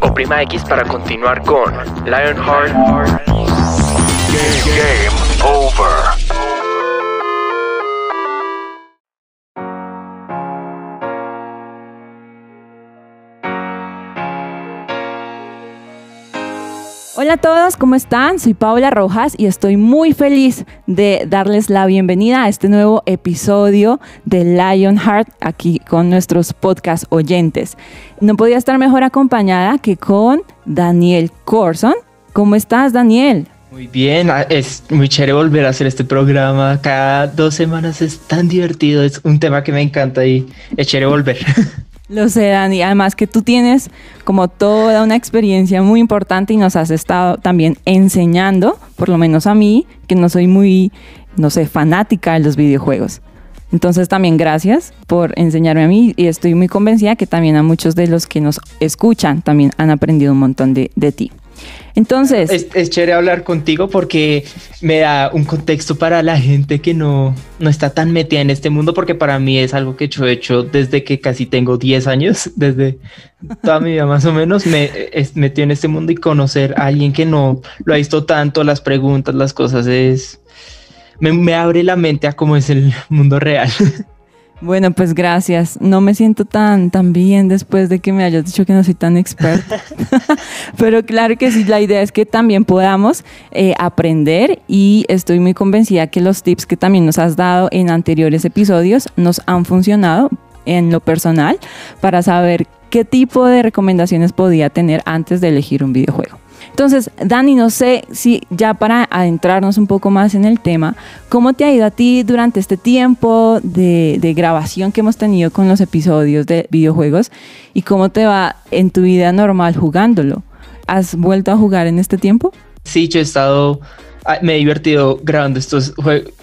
Oprima X para continuar con Lionheart Game Over. Hola a todos, ¿cómo están? Soy Paula Rojas y estoy muy feliz de darles la bienvenida a este nuevo episodio de Lionheart aquí con nuestros podcast oyentes. No podía estar mejor acompañada que con Daniel Corson. ¿Cómo estás, Daniel? Muy bien, ah, es muy chévere volver a hacer este programa. Cada dos semanas es tan divertido, es un tema que me encanta y es chévere volver. Lo sé, Dani. Además que tú tienes como toda una experiencia muy importante y nos has estado también enseñando, por lo menos a mí, que no soy muy, no sé, fanática de los videojuegos. Entonces también gracias por enseñarme a mí y estoy muy convencida que también a muchos de los que nos escuchan también han aprendido un montón de, de ti. Entonces... Es, chévere hablar contigo porque me da un contexto para la gente que no, no está tan metida en este mundo, porque para mí es algo que yo he hecho desde que casi tengo 10 años, desde toda mi vida más o menos, me he metido en este mundo y conocer a alguien que no lo ha visto tanto, las preguntas, las cosas, es... Me, me abre la mente a cómo es el mundo real. Bueno, pues gracias. No me siento tan, tan bien después de que me hayas dicho que no soy tan experta. Pero claro que sí, la idea es que también podamos eh, aprender y estoy muy convencida que los tips que también nos has dado en anteriores episodios nos han funcionado en lo personal para saber qué tipo de recomendaciones podía tener antes de elegir un videojuego. Entonces, Dani, no sé si ya para adentrarnos un poco más en el tema, ¿cómo te ha ido a ti durante este tiempo de, grabación que hemos tenido con los episodios de videojuegos y cómo te va en tu vida normal jugándolo? ¿Has vuelto a jugar en este tiempo? Sí, yo he estado ah, me he divertido grabando estos,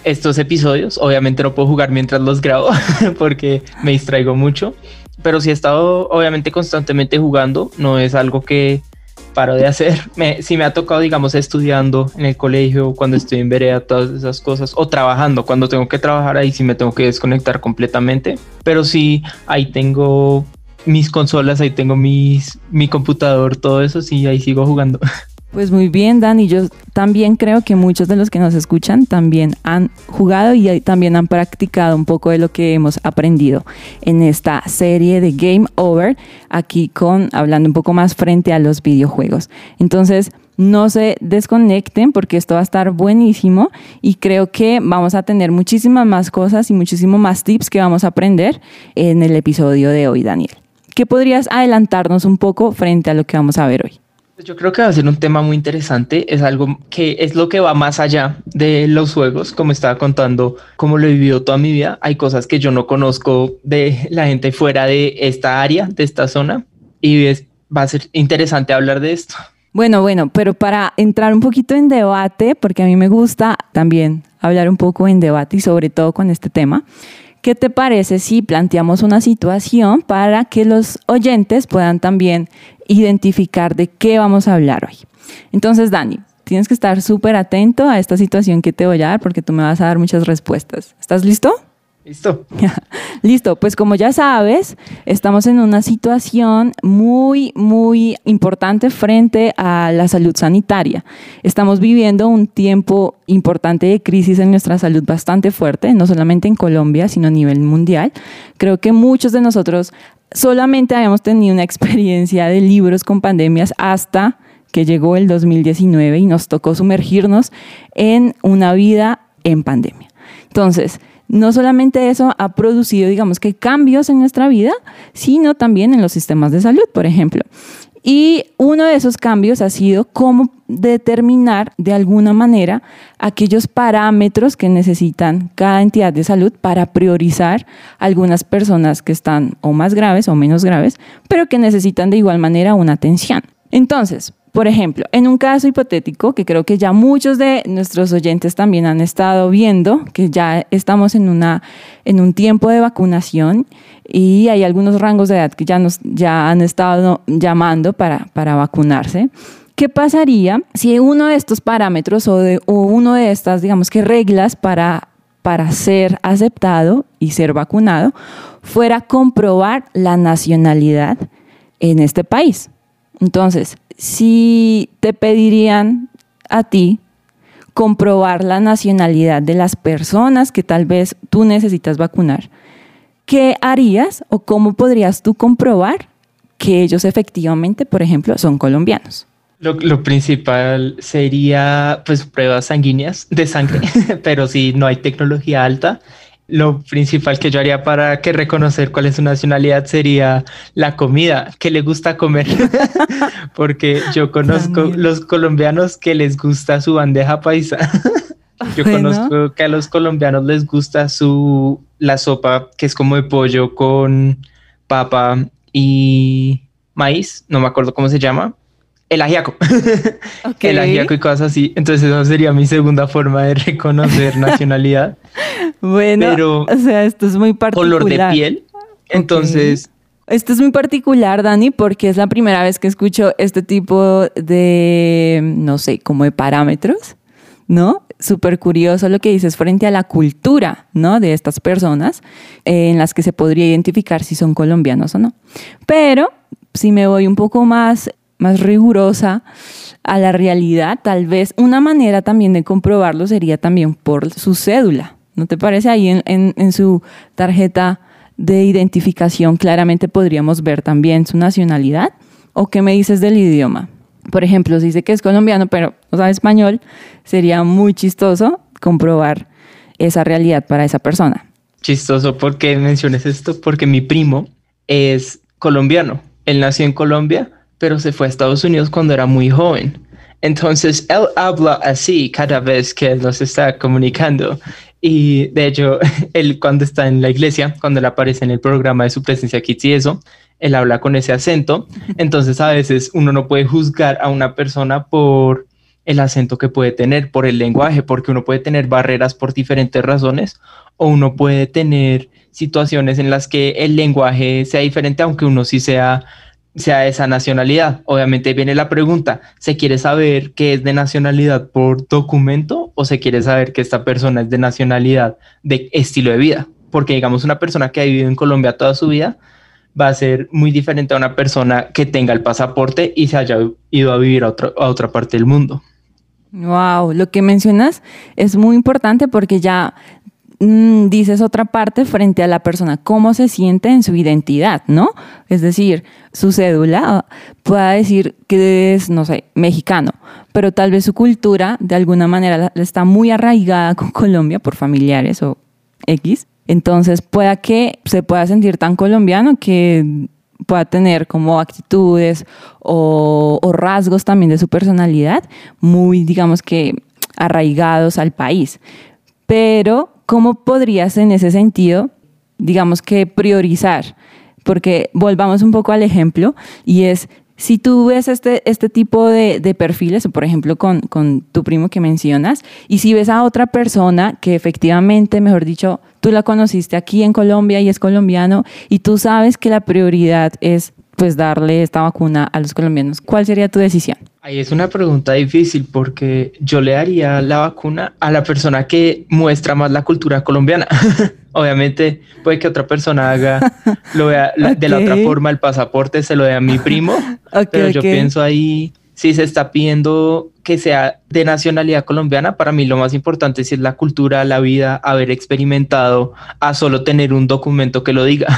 estos episodios. Obviamente no puedo jugar mientras los grabo porque me distraigo mucho. Pero sí he estado obviamente constantemente jugando. No es algo que paro de hacer. Me, si me ha tocado, digamos, estudiando en el colegio, cuando estoy en vereda, todas esas cosas, o trabajando, cuando tengo que trabajar ahí sí me tengo que desconectar completamente. Pero sí, ahí tengo mis consolas, ahí tengo mis, mi computador, todo eso, sí, ahí sigo jugando. Pues muy bien, Dani. Yo también creo que muchos de los que nos escuchan también han jugado y también han practicado un poco de lo que hemos aprendido en esta serie de Game Over, aquí con hablando un poco más frente a los videojuegos. Entonces, no se desconecten porque esto va a estar buenísimo y creo que vamos a tener muchísimas más cosas y muchísimo más tips que vamos a aprender en el episodio de hoy, Daniel. ¿Qué podrías adelantarnos un poco frente a lo que vamos a ver hoy? Pues yo creo que va a ser un tema muy interesante, es algo que es lo que va más allá de los juegos, como estaba contando, como lo he vivido toda mi vida, hay cosas que yo no conozco de la gente fuera de esta área, de esta zona, y va a ser interesante hablar de esto. Bueno, bueno, pero para entrar un poquito en debate, porque a mí me gusta también hablar un poco en debate y sobre todo con este tema, ¿Qué te parece si planteamos una situación para que los oyentes puedan también identificar de qué vamos a hablar hoy? Entonces, Dani, tienes que estar súper atento a esta situación que te voy a dar porque tú me vas a dar muchas respuestas. ¿Estás listo? Listo. Listo, pues como ya sabes, estamos en una situación muy, muy importante frente a la salud sanitaria. Estamos viviendo un tiempo importante de crisis en nuestra salud bastante fuerte, no solamente en Colombia, sino a nivel mundial. Creo que muchos de nosotros solamente habíamos tenido una experiencia de libros con pandemias hasta que llegó el 2019 y nos tocó sumergirnos en una vida en pandemia. Entonces, no solamente eso ha producido, digamos que cambios en nuestra vida, sino también en los sistemas de salud, por ejemplo. Y uno de esos cambios ha sido cómo determinar de alguna manera aquellos parámetros que necesitan cada entidad de salud para priorizar algunas personas que están o más graves o menos graves, pero que necesitan de igual manera una atención. Entonces, por ejemplo, en un caso hipotético que creo que ya muchos de nuestros oyentes también han estado viendo, que ya estamos en, una, en un tiempo de vacunación y hay algunos rangos de edad que ya, nos, ya han estado llamando para, para vacunarse. ¿Qué pasaría si uno de estos parámetros o, de, uno de estas, digamos que reglas para, para ser aceptado y ser vacunado fuera comprobar la nacionalidad en este país. Entonces, si te pedirían a ti comprobar la nacionalidad de las personas que tal vez tú necesitas vacunar, ¿qué harías o cómo podrías tú comprobar que ellos efectivamente, por ejemplo, son colombianos? Lo, lo, principal sería pues pruebas sanguíneas de sangre, pero si no hay tecnología alta, lo principal que yo haría para que reconocer cuál es su nacionalidad sería la comida que le gusta comer, porque yo conozco los colombianos que les gusta su bandeja paisa. Yo conozco que a los colombianos les gusta su la sopa que es como de pollo con papa y maíz, no me acuerdo cómo se llama, el ajiaco. El ajiaco y cosas así. Entonces, esa sería mi segunda forma de reconocer nacionalidad. bueno, Pero, o sea, esto es muy particular. Color de piel. Entonces. Esto es muy particular, Dani, porque es la primera vez que escucho este tipo de, no sé, como de parámetros, ¿no? Súper curioso lo que dices frente a la cultura, ¿no? De estas personas eh, en las que se podría identificar si son colombianos o no. Pero si me voy un poco más más rigurosa a la realidad, tal vez una manera también de comprobarlo sería también por su cédula. ¿No te parece? Ahí en, en, su tarjeta de identificación claramente podríamos ver también su nacionalidad. ¿O qué me dices del idioma? Por ejemplo, si dice que es colombiano, pero no sabe español, sería muy chistoso comprobar esa realidad para esa persona. Chistoso, porque menciones esto? Porque mi primo es colombiano. Él nació en Colombia, pero se fue a Estados Unidos cuando era muy joven. Entonces, él habla así cada vez que nos está comunicando. Y de hecho, él cuando está en la iglesia, cuando él aparece en el programa de su presencia Kids y eso, él habla con ese acento. Entonces, a veces uno no puede juzgar a una persona por el acento que puede tener, por el lenguaje, porque uno puede tener barreras por diferentes razones o uno puede tener situaciones en las que el lenguaje sea diferente, aunque uno sí sea sea esa nacionalidad. Obviamente viene la pregunta, ¿se quiere saber que es de nacionalidad por documento o se quiere saber que esta persona es de nacionalidad de estilo de vida? Porque digamos una persona que ha vivido en Colombia toda su vida va a ser muy diferente a una persona que tenga el pasaporte y se haya ido a vivir a, a otra parte del mundo. Wow, lo que mencionas es muy importante porque ya Mm, dices otra parte frente a la persona, cómo se siente en su identidad, ¿no? Es decir, su cédula pueda decir que es, no sé, mexicano, pero tal vez su cultura de alguna manera está muy arraigada con Colombia por familiares o X. Entonces pueda que se pueda sentir tan colombiano que pueda tener como actitudes o, o rasgos también de su personalidad muy, digamos que, arraigados al país. Pero ¿cómo podrías en ese sentido, digamos que priorizar? Porque volvamos un poco al ejemplo y es, si tú ves este, este tipo de, de perfiles, por ejemplo, con, con, tu primo que mencionas, y si ves a otra persona que efectivamente, mejor dicho, tú la conociste aquí en Colombia y es colombiano, y tú sabes que la prioridad es pues darle esta vacuna a los colombianos, ¿cuál sería tu decisión? Ahí es una pregunta difícil porque yo le daría la vacuna a la persona que muestra más la cultura colombiana. Obviamente puede que otra persona haga lo vea de la otra forma el pasaporte se lo dé a mi primo, pero yo pienso ahí si se está pidiendo que sea de nacionalidad colombiana, para mí lo más importante es la cultura, la vida, haber experimentado a solo tener un documento que lo diga.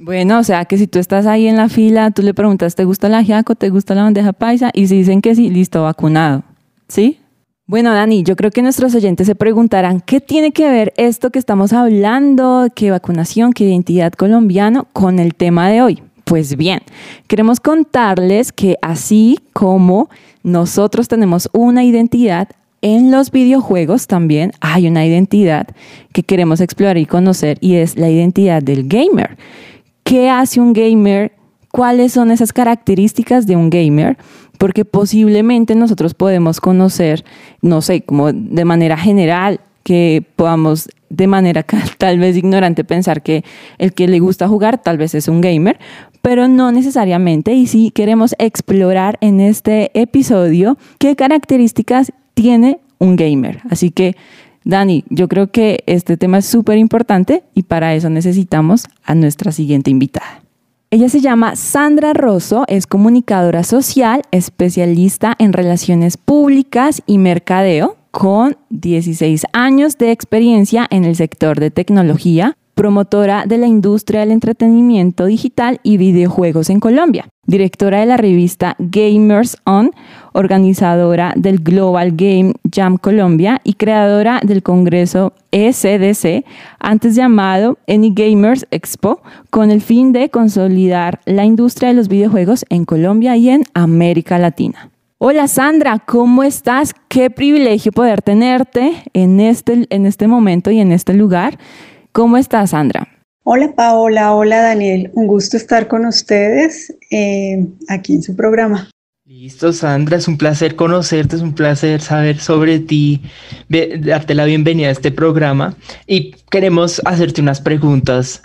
Bueno, o sea que si tú estás ahí en la fila, tú le preguntas, ¿te gusta el ajiaco? ¿Te gusta la bandeja paisa? Y si dicen que sí, listo, vacunado. ¿Sí? Bueno, Dani, yo creo que nuestros oyentes se preguntarán, ¿qué tiene que ver esto que estamos hablando, qué vacunación, qué identidad colombiano, con el tema de hoy? Pues bien, queremos contarles que así como nosotros tenemos una identidad, en los videojuegos también hay una identidad que queremos explorar y conocer y es la identidad del gamer. ¿Qué hace un gamer? ¿Cuáles son esas características de un gamer? Porque posiblemente nosotros podemos conocer, no sé, como de manera general, que podamos de manera tal vez ignorante pensar que el que le gusta jugar tal vez es un gamer, pero no necesariamente. Y si queremos explorar en este episodio qué características tiene un gamer. Así que Dani, yo creo que este tema es súper importante y para eso necesitamos a nuestra siguiente invitada. Ella se llama Sandra Rosso, es comunicadora social, especialista en relaciones públicas y mercadeo, con 16 años de experiencia en el sector de tecnología, promotora de la industria del entretenimiento digital y videojuegos en Colombia, directora de la revista Gamers On, organizadora del Global Game Jam Colombia y creadora del Congreso ECDC, antes llamado Any Gamers Expo, con el fin de consolidar la industria de los videojuegos en Colombia y en América Latina. Hola Sandra, ¿cómo estás? Qué privilegio poder tenerte en este, en este momento y en este lugar. ¿Cómo estás, Sandra? Hola Paola, hola Daniel, un gusto estar con ustedes eh, aquí en su programa. Listo, Sandra, es un placer conocerte, es un placer saber sobre ti, darte la bienvenida a este programa y queremos hacerte unas preguntas.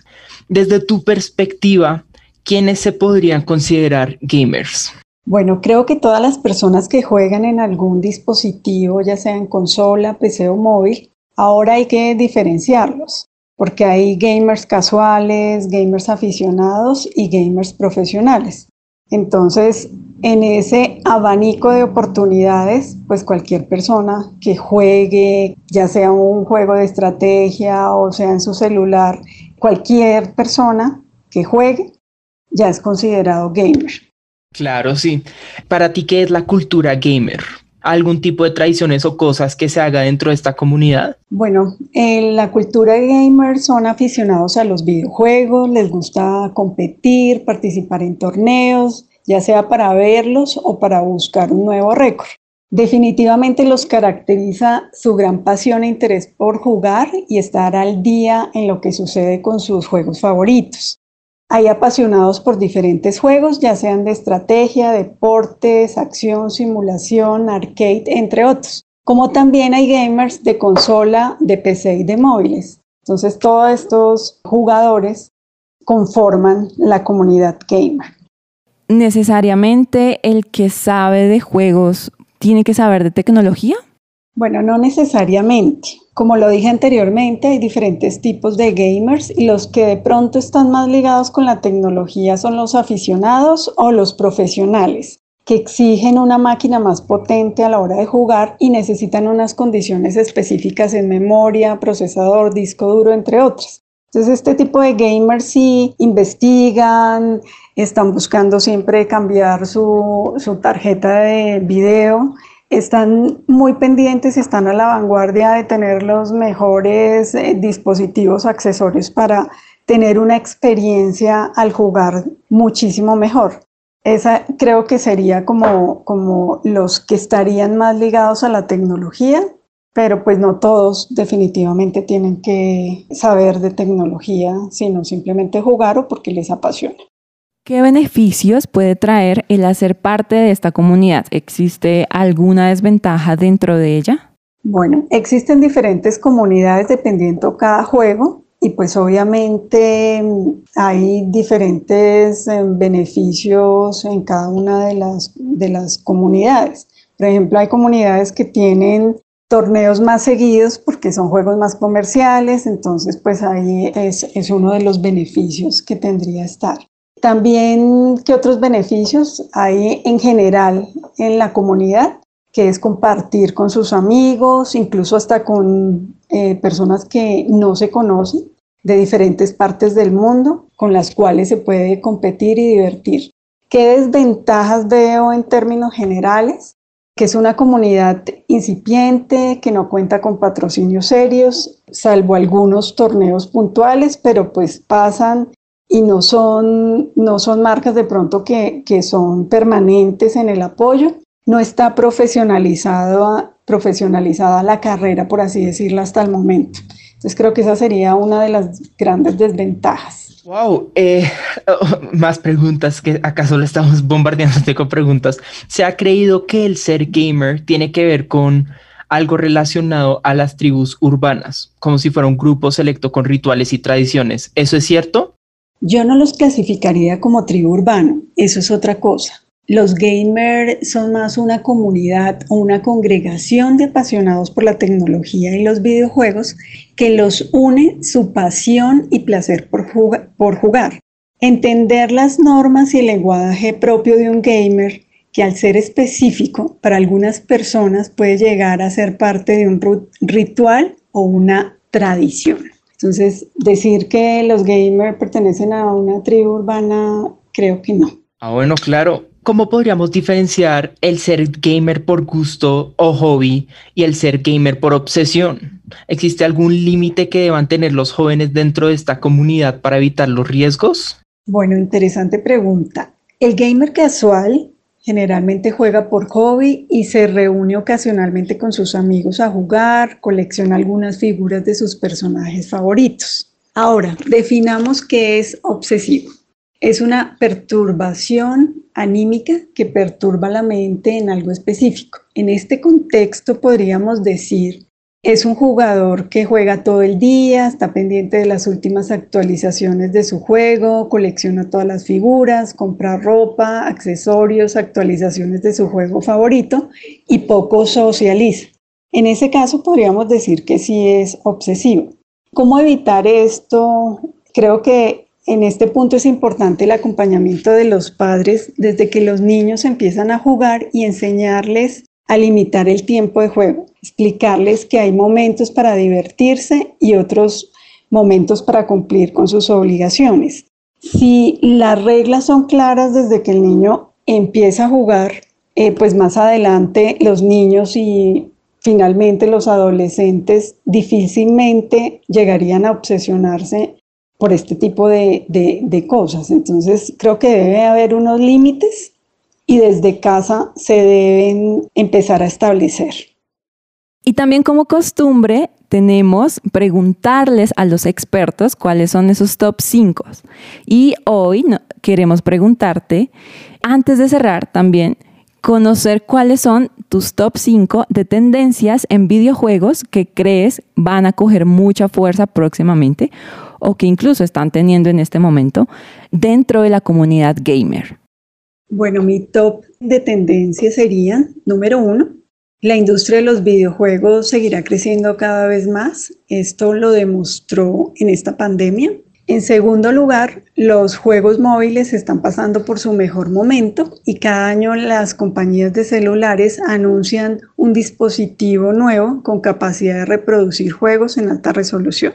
Desde tu perspectiva, ¿quiénes se podrían considerar gamers? Bueno, creo que todas las personas que juegan en algún dispositivo, ya sea en consola, PC o móvil, ahora hay que diferenciarlos porque hay gamers casuales, gamers aficionados y gamers profesionales. Entonces, en ese abanico de oportunidades, pues cualquier persona que juegue, ya sea un juego de estrategia o sea en su celular, cualquier persona que juegue ya es considerado gamer. Claro, sí. Para ti, ¿qué es la cultura gamer? Algún tipo de tradiciones o cosas que se haga dentro de esta comunidad? Bueno, en la cultura gamer son aficionados a los videojuegos, les gusta competir, participar en torneos, ya sea para verlos o para buscar un nuevo récord. Definitivamente los caracteriza su gran pasión e interés por jugar y estar al día en lo que sucede con sus juegos favoritos. Hay apasionados por diferentes juegos, ya sean de estrategia, deportes, acción, simulación, arcade, entre otros. Como también hay gamers de consola, de PC y de móviles. Entonces todos estos jugadores conforman la comunidad gamer. ¿Necesariamente el que sabe de juegos tiene que saber de tecnología? Bueno, no necesariamente. Como lo dije anteriormente, hay diferentes tipos de gamers y los que de pronto están más ligados con la tecnología son los aficionados o los profesionales, que exigen una máquina más potente a la hora de jugar y necesitan unas condiciones específicas en memoria, procesador, disco duro, entre otras. Entonces, este tipo de gamers sí investigan, están buscando siempre cambiar su, su tarjeta de video están muy pendientes, están a la vanguardia de tener los mejores eh, dispositivos, accesorios para tener una experiencia al jugar muchísimo mejor. Esa creo que sería como, como los que estarían más ligados a la tecnología, pero pues no todos definitivamente tienen que saber de tecnología, sino simplemente jugar o porque les apasiona. ¿Qué beneficios puede traer el hacer parte de esta comunidad? ¿Existe alguna desventaja dentro de ella? Bueno, existen diferentes comunidades dependiendo cada juego y pues obviamente hay diferentes eh, beneficios en cada una de las, de las comunidades. Por ejemplo, hay comunidades que tienen torneos más seguidos porque son juegos más comerciales, entonces pues ahí es, es uno de los beneficios que tendría estar. También, ¿qué otros beneficios hay en general en la comunidad? Que es compartir con sus amigos, incluso hasta con eh, personas que no se conocen de diferentes partes del mundo, con las cuales se puede competir y divertir. ¿Qué desventajas veo en términos generales? Que es una comunidad incipiente, que no cuenta con patrocinios serios, salvo algunos torneos puntuales, pero pues pasan y no son, no son marcas de pronto que, que son permanentes en el apoyo. No está profesionalizado, profesionalizada la carrera, por así decirlo, hasta el momento. Entonces creo que esa sería una de las grandes desventajas. Wow, eh, más preguntas que acaso le estamos bombardeando con preguntas. Se ha creído que el ser gamer tiene que ver con algo relacionado a las tribus urbanas, como si fuera un grupo selecto con rituales y tradiciones. ¿Eso es cierto? Yo no los clasificaría como tribu urbano, eso es otra cosa. los gamers son más una comunidad o una congregación de apasionados por la tecnología y los videojuegos que los une su pasión y placer por, por jugar. Entender las normas y el lenguaje propio de un gamer que al ser específico para algunas personas puede llegar a ser parte de un ritual o una tradición. Entonces, decir que los gamers pertenecen a una tribu urbana, creo que no. Ah, bueno, claro. ¿Cómo podríamos diferenciar el ser gamer por gusto o hobby y el ser gamer por obsesión? ¿Existe algún límite que deban tener los jóvenes dentro de esta comunidad para evitar los riesgos? Bueno, interesante pregunta. El gamer casual generalmente juega por hobby y se reúne ocasionalmente con sus amigos a jugar, colecciona algunas figuras de sus personajes favoritos. Ahora, definamos qué es obsesivo. Es una perturbación anímica que perturba la mente en algo específico. En este contexto podríamos decir es un jugador que juega todo el día, está pendiente de las últimas actualizaciones de su juego, colecciona todas las figuras, compra ropa, accesorios, actualizaciones de su juego favorito y poco socializa. En ese caso podríamos decir que sí es obsesivo. ¿Cómo evitar esto? Creo que en este punto es importante el acompañamiento de los padres desde que los niños empiezan a jugar y enseñarles a limitar el tiempo de juego, explicarles que hay momentos para divertirse y otros momentos para cumplir con sus obligaciones. Si las reglas son claras desde que el niño empieza a jugar, eh, pues más adelante los niños y finalmente los adolescentes difícilmente llegarían a obsesionarse por este tipo de, de cosas. Entonces creo que debe haber unos límites y desde casa se deben empezar a establecer. Y también como costumbre tenemos preguntarles a los expertos cuáles son esos top 5. Y hoy queremos preguntarte, antes de cerrar también, conocer cuáles son tus top 5 de tendencias en videojuegos que crees van a coger mucha fuerza próximamente o que incluso están teniendo en este momento dentro de la comunidad gamer. Bueno, mi top de tendencias sería, número uno, la industria de los videojuegos seguirá creciendo cada vez más. Esto lo demostró en esta pandemia. En segundo lugar, los juegos móviles están pasando por su mejor momento y cada año las compañías de celulares anuncian un dispositivo nuevo con capacidad de reproducir juegos en alta resolución.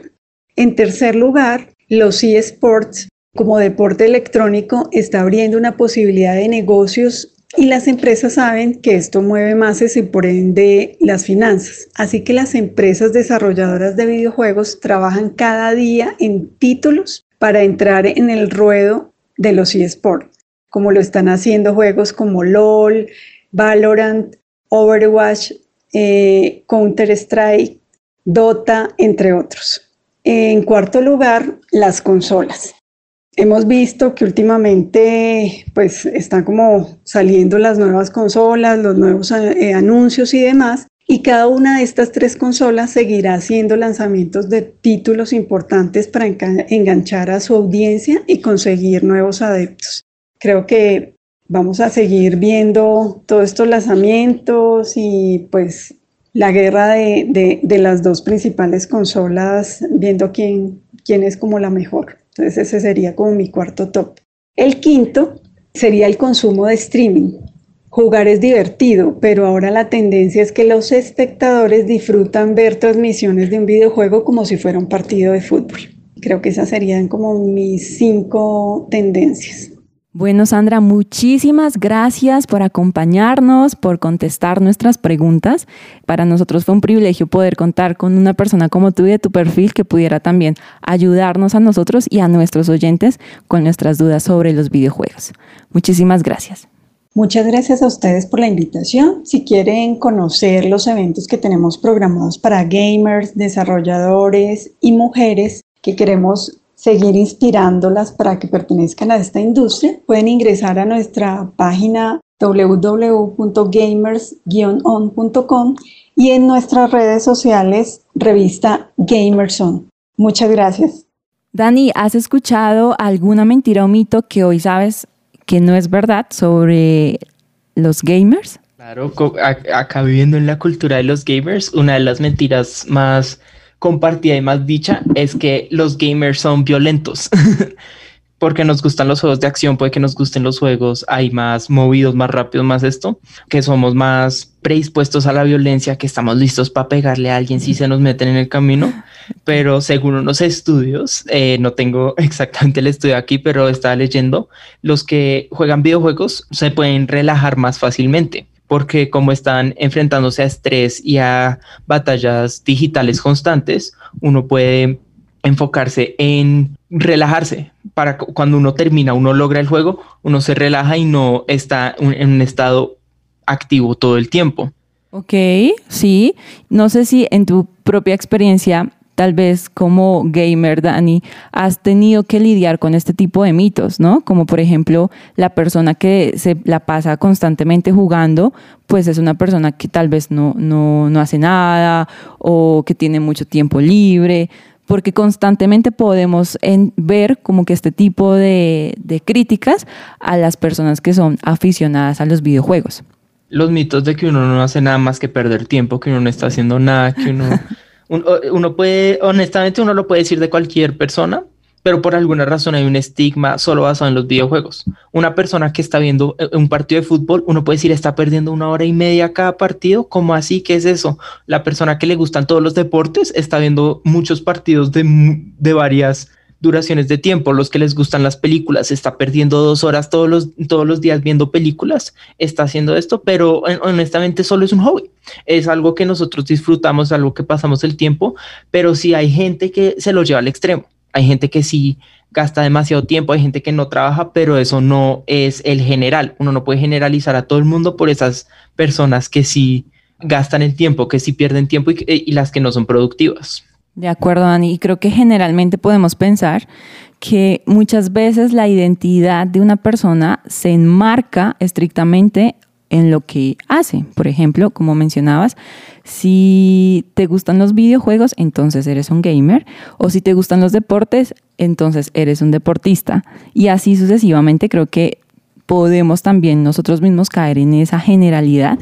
En tercer lugar, los eSports como deporte electrónico está abriendo una posibilidad de negocios y las empresas saben que esto mueve masas y por ende las finanzas. Así que las empresas desarrolladoras de videojuegos trabajan cada día en títulos para entrar en el ruedo de los eSports, como lo están haciendo juegos como LOL, Valorant, Overwatch, eh, Counter-Strike, Dota, entre otros. En cuarto lugar, las consolas. Hemos visto que últimamente pues están como saliendo las nuevas consolas, los nuevos eh, anuncios y demás, y cada una de estas tres consolas seguirá haciendo lanzamientos de títulos importantes para enganchar a su audiencia y conseguir nuevos adeptos. Creo que vamos a seguir viendo todos estos lanzamientos y pues la guerra de, de las dos principales consolas, viendo quién, quién es como la mejor. Entonces ese sería como mi cuarto top. El quinto sería el consumo de streaming. Jugar es divertido, pero ahora la tendencia es que los espectadores disfrutan ver transmisiones de un videojuego como si fuera un partido de fútbol. Creo que esas serían como mis cinco tendencias. Bueno, Sandra, muchísimas gracias por acompañarnos, por contestar nuestras preguntas. Para nosotros fue un privilegio poder contar con una persona como tú y de tu perfil que pudiera también ayudarnos a nosotros y a nuestros oyentes con nuestras dudas sobre los videojuegos. Muchísimas gracias. Muchas gracias a ustedes por la invitación. Si quieren conocer los eventos que tenemos programados para gamers, desarrolladores y mujeres que queremos seguir inspirándolas para que pertenezcan a esta industria, pueden ingresar a nuestra página www.gamers-on.com y en nuestras redes sociales, revista Gamerson. Muchas gracias. Dani, ¿has escuchado alguna mentira o mito que hoy sabes que no es verdad sobre los gamers? Claro, acá viviendo en la cultura de los gamers, una de las mentiras más compartida y más dicha es que los gamers son violentos. porque nos gustan los juegos de acción, puede que nos gusten los juegos, hay más movidos, más rápidos, más esto, que somos más predispuestos a la violencia, que estamos listos para pegarle a alguien si se nos meten en el camino, pero según unos estudios, eh, no tengo exactamente el estudio aquí, pero estaba leyendo, los que juegan videojuegos se pueden relajar más fácilmente porque como están enfrentándose a estrés y a batallas digitales constantes, uno puede enfocarse en relajarse para cuando uno termina, uno logra el juego, uno se relaja y no está en un estado activo todo el tiempo. Ok, sí. No sé si en tu propia experiencia tal vez como gamer, Dani, has tenido que lidiar con este tipo de mitos, ¿no? Como por ejemplo, la persona que se la pasa constantemente jugando, pues es una persona que tal vez no, no, no hace nada o que tiene mucho tiempo libre porque constantemente podemos ver como que este tipo de, de, críticas a las personas que son aficionadas a los videojuegos. Los mitos de que uno no hace nada más que perder tiempo, que uno no está haciendo nada, que uno uno puede, honestamente, uno lo puede decir de cualquier persona, pero por alguna razón hay un estigma solo basado en los videojuegos. Una persona que está viendo eh, un partido de fútbol, uno puede decir está perdiendo una hora y media cada partido. ¿Cómo así? ¿Qué es eso? La persona que le gustan todos los deportes está viendo muchos partidos de, de varias duraciones de tiempo. Los que les gustan las películas, está perdiendo dos horas todos los, todos los días viendo películas, está haciendo esto, pero honestamente solo es un hobby. Es algo que nosotros disfrutamos, algo que pasamos el tiempo, pero sí hay gente que se lo lleva al extremo. Hay gente que sí gasta demasiado tiempo, hay gente que no trabaja, pero eso no es el general. Uno no puede generalizar a todo el mundo por esas personas que sí gastan el tiempo, que sí pierden tiempo y, y las que no son productivas. De acuerdo, Dani. Y creo que generalmente podemos pensar que muchas veces la identidad de una persona se enmarca estrictamente en lo que hace. Por ejemplo, como mencionabas, si te gustan los videojuegos, entonces eres un gamer. O si te gustan los deportes, entonces eres un deportista. Y así sucesivamente creo que podemos también nosotros mismos caer en esa generalidad,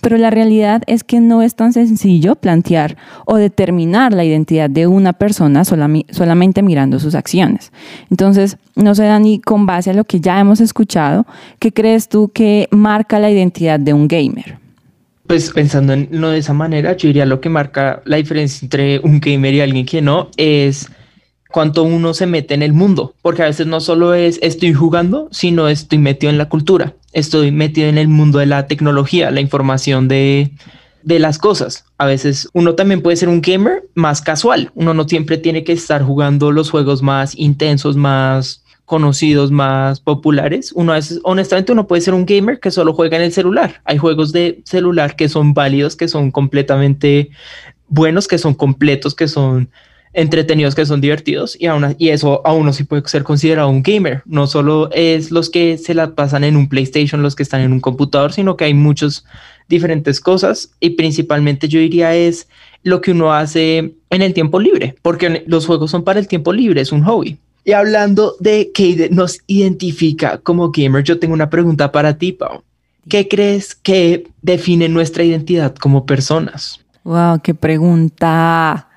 pero la realidad es que no es tan sencillo plantear o determinar la identidad de una persona solamente mirando sus acciones. Entonces, no sé, Dani, con base a lo que ya hemos escuchado, ¿qué crees tú que marca la identidad de un gamer? Pues pensando en lo de esa manera, yo diría lo que marca la diferencia entre un gamer y alguien que no es cuánto uno se mete en el mundo, porque a veces no solo es estoy jugando, sino estoy metido en la cultura, estoy metido en el mundo de la tecnología, la información de, de las cosas. A veces uno también puede ser un gamer más casual, uno no siempre tiene que estar jugando los juegos más intensos, más conocidos, más populares. Uno veces, honestamente, uno puede ser un gamer que solo juega en el celular. Hay juegos de celular que son válidos, que son completamente buenos, que son completos, que son entretenidos que son divertidos y, aún, y eso a uno sí puede ser considerado un gamer. No solo es los que se la pasan en un PlayStation, los que están en un computador, sino que hay muchas diferentes cosas y principalmente yo diría es lo que uno hace en el tiempo libre, porque los juegos son para el tiempo libre, es un hobby. Y hablando de que nos identifica como gamer, yo tengo una pregunta para ti, Pau. ¿Qué crees que define nuestra identidad como personas? Wow, qué pregunta.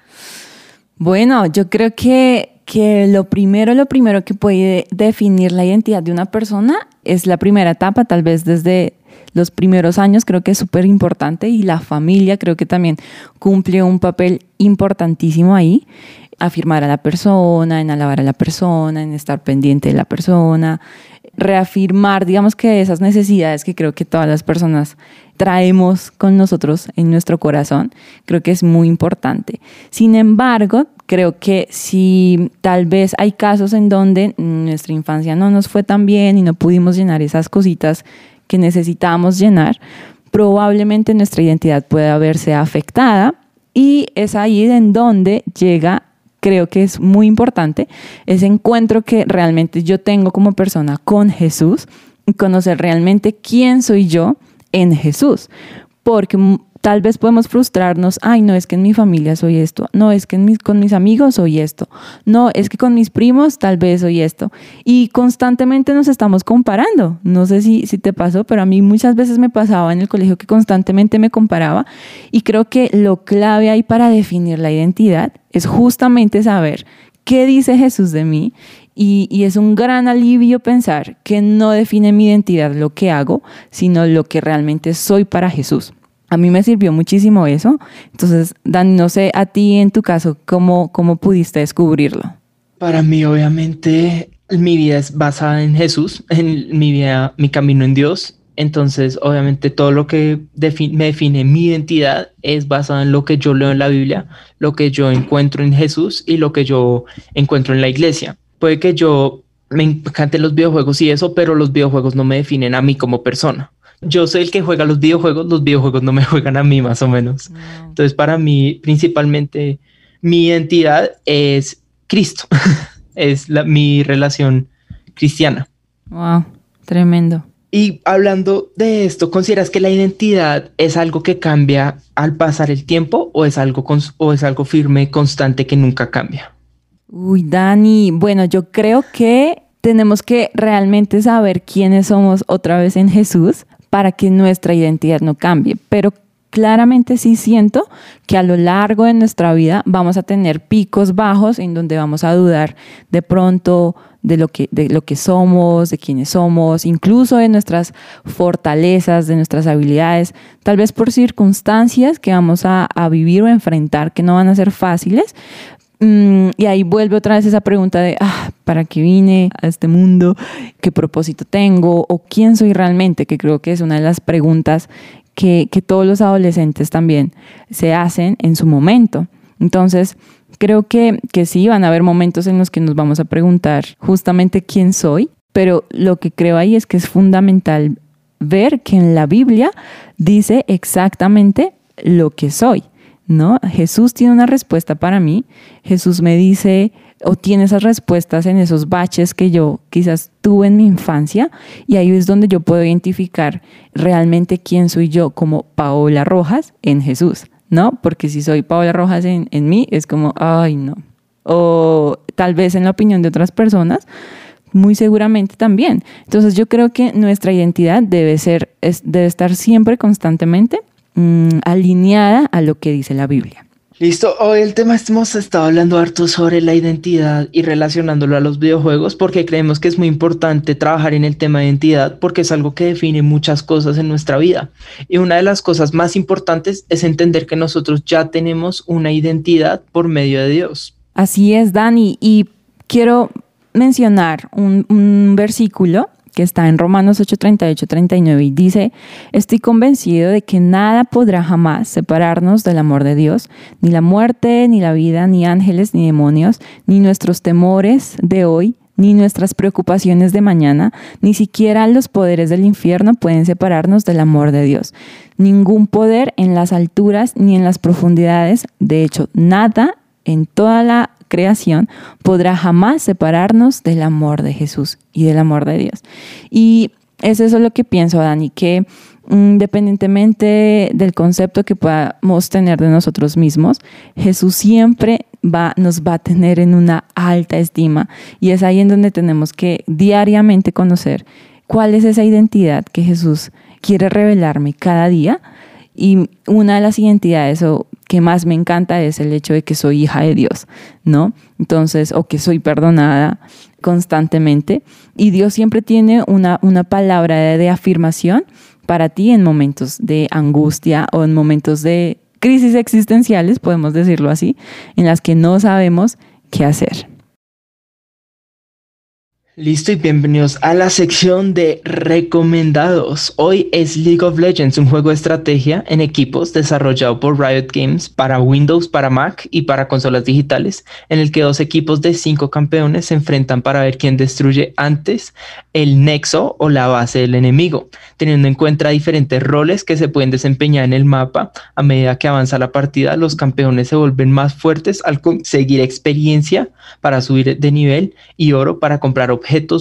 Bueno, yo creo que, que lo primero, lo primero que puede definir la identidad de una persona es la primera etapa, tal vez desde los primeros años creo que es súper importante y la familia creo que también cumple un papel importantísimo ahí, afirmar a la persona, en alabar a la persona, en estar pendiente de la persona, reafirmar, digamos que esas necesidades que creo que todas las personas traemos con nosotros en nuestro corazón, creo que es muy importante. Sin embargo, creo que si tal vez hay casos en donde nuestra infancia no nos fue tan bien y no pudimos llenar esas cositas que necesitábamos llenar, probablemente nuestra identidad pueda verse afectada y es ahí en donde llega creo que es muy importante, ese encuentro que realmente yo tengo como persona con Jesús y conocer realmente quién soy yo en Jesús. Porque tal vez podemos frustrarnos, ay, no es que en mi familia soy esto, no es que con mis amigos soy esto, no es que con mis primos tal vez soy esto. Y constantemente nos estamos comparando. No sé si, si te pasó, pero a mí muchas veces me pasaba en el colegio que constantemente me comparaba y creo que lo clave ahí para definir la identidad es justamente saber qué dice Jesús de mí y, es un gran alivio pensar que no define mi identidad lo que hago, sino lo que realmente soy para Jesús. A mí me sirvió muchísimo eso. Entonces, Dan, no sé, a ti en tu caso, ¿cómo, cómo pudiste descubrirlo? Para mí, obviamente, mi vida es basada en Jesús, en mi vida, mi camino en Dios. Entonces, obviamente, todo lo que me define mi identidad es basado en lo que yo leo en la Biblia, lo que yo encuentro en Jesús y lo que yo encuentro en la iglesia. Puede que yo me encanten los videojuegos y eso, pero los videojuegos no me definen a mí como persona yo soy el que juega los videojuegos, los videojuegos no me juegan a mí más o menos. Entonces para mí principalmente mi identidad es Cristo, es la, mi relación cristiana. Wow, tremendo. Y hablando de esto, ¿consideras que la identidad es algo que cambia al pasar el tiempo o es algo, o es algo firme, constante, que nunca cambia? Uy, Dani, bueno, yo creo que tenemos que realmente saber quiénes somos otra vez en Jesús para que nuestra identidad no cambie. Pero claramente sí siento que a lo largo de nuestra vida vamos a tener picos bajos en donde vamos a dudar de pronto de lo que, de lo que somos, de quiénes somos, incluso de nuestras fortalezas, de nuestras habilidades, tal vez por circunstancias que vamos a, a vivir o enfrentar que no van a ser fáciles, y ahí vuelve otra vez esa pregunta de, ah, ¿para qué vine a este mundo? ¿Qué propósito tengo? ¿O quién soy realmente? Que creo que es una de las preguntas que, que todos los adolescentes también se hacen en su momento. Entonces, creo que, que sí, van a haber momentos en los que nos vamos a preguntar justamente quién soy, pero lo que creo ahí es que es fundamental ver que en la Biblia dice exactamente lo que soy. ¿No? Jesús tiene una respuesta para mí. Jesús me dice o tiene esas respuestas en esos baches que yo quizás tuve en mi infancia y ahí es donde yo puedo identificar realmente quién soy yo como Paola Rojas en Jesús, ¿no? Porque si soy Paola Rojas en, en mí es como, ay, no. O tal vez en la opinión de otras personas, muy seguramente también. Entonces yo creo que nuestra identidad debe ser, debe estar siempre constantemente Mm, alineada a lo que dice la Biblia. Listo, hoy el tema hemos estado hablando harto sobre la identidad y relacionándolo a los videojuegos porque creemos que es muy importante trabajar en el tema de identidad porque es algo que define muchas cosas en nuestra vida. Y una de las cosas más importantes es entender que nosotros ya tenemos una identidad por medio de Dios. Así es, Dani, y quiero mencionar un, un versículo que está en Romanos 8, 38, 39 y dice, estoy convencido de que nada podrá jamás separarnos del amor de Dios, ni la muerte, ni la vida, ni ángeles, ni demonios, ni nuestros temores de hoy, ni nuestras preocupaciones de mañana, ni siquiera los poderes del infierno pueden separarnos del amor de Dios. Ningún poder en las alturas ni en las profundidades, de hecho, nada en toda la creación podrá jamás separarnos del amor de Jesús y del amor de Dios. Y es eso lo que pienso, Dani, que independientemente del concepto que podamos tener de nosotros mismos, Jesús siempre va, nos va a tener en una alta estima y es ahí en donde tenemos que diariamente conocer cuál es esa identidad que Jesús quiere revelarme cada día. Y una de las identidades o que más me encanta es el hecho de que soy hija de Dios, ¿no? Entonces, o que soy perdonada constantemente. Y Dios siempre tiene una, una palabra de, afirmación para ti en momentos de angustia o en momentos de crisis existenciales, podemos decirlo así, en las que no sabemos qué hacer. Listo y bienvenidos a la sección de recomendados. Hoy es League of Legends, un juego de estrategia en equipos desarrollado por Riot Games para Windows, para Mac y para consolas digitales, en el que dos equipos de cinco campeones se enfrentan para ver quién destruye antes el nexo o la base del enemigo, teniendo en cuenta diferentes roles que se pueden desempeñar en el mapa. A medida que avanza la partida, los campeones se vuelven más fuertes al conseguir experiencia para subir de nivel y oro para comprar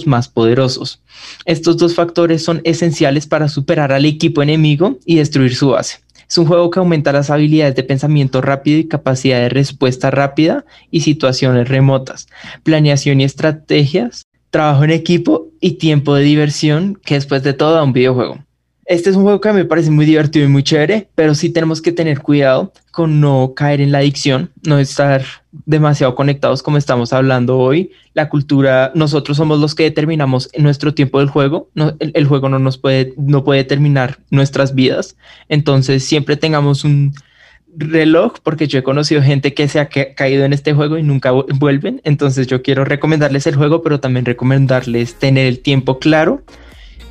más poderosos. Estos dos factores son esenciales para superar al equipo enemigo y destruir su base. Es un juego que aumenta las habilidades de pensamiento rápido y capacidad de respuesta rápida y situaciones remotas, planeación y estrategias, trabajo en equipo y tiempo de diversión, que después de todo da un videojuego. Este es un juego que a mí me parece muy divertido y muy chévere, pero sí tenemos que tener cuidado con no caer en la adicción, no estar demasiado conectados como estamos hablando hoy. La cultura, nosotros somos los que determinamos nuestro tiempo del juego, no, el, el, juego no nos puede, no puede determinar nuestras vidas, entonces siempre tengamos un reloj, porque yo he conocido gente que se ha ca caído en este juego y nunca vuelven, entonces yo quiero recomendarles el juego, pero también recomendarles tener el tiempo claro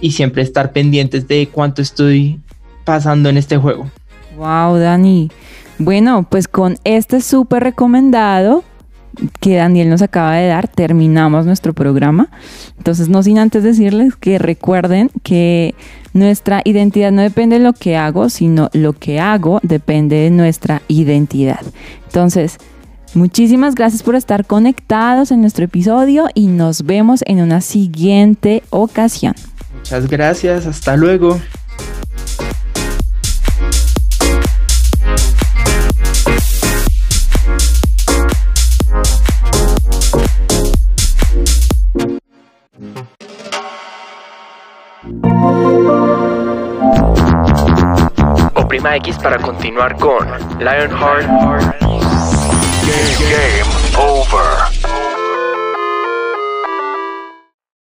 y siempre estar pendientes de cuánto estoy pasando en este juego. Wow, Dani. Bueno, pues con este súper recomendado que Daniel nos acaba de dar, terminamos nuestro programa. Entonces, no sin antes decirles que recuerden que nuestra identidad no depende de lo que hago, sino lo que hago depende de nuestra identidad. Entonces, muchísimas gracias por estar conectados en nuestro episodio y nos vemos en una siguiente ocasión. Muchas gracias, hasta luego. Oprima X para continuar con Lionheart Game, Game Over.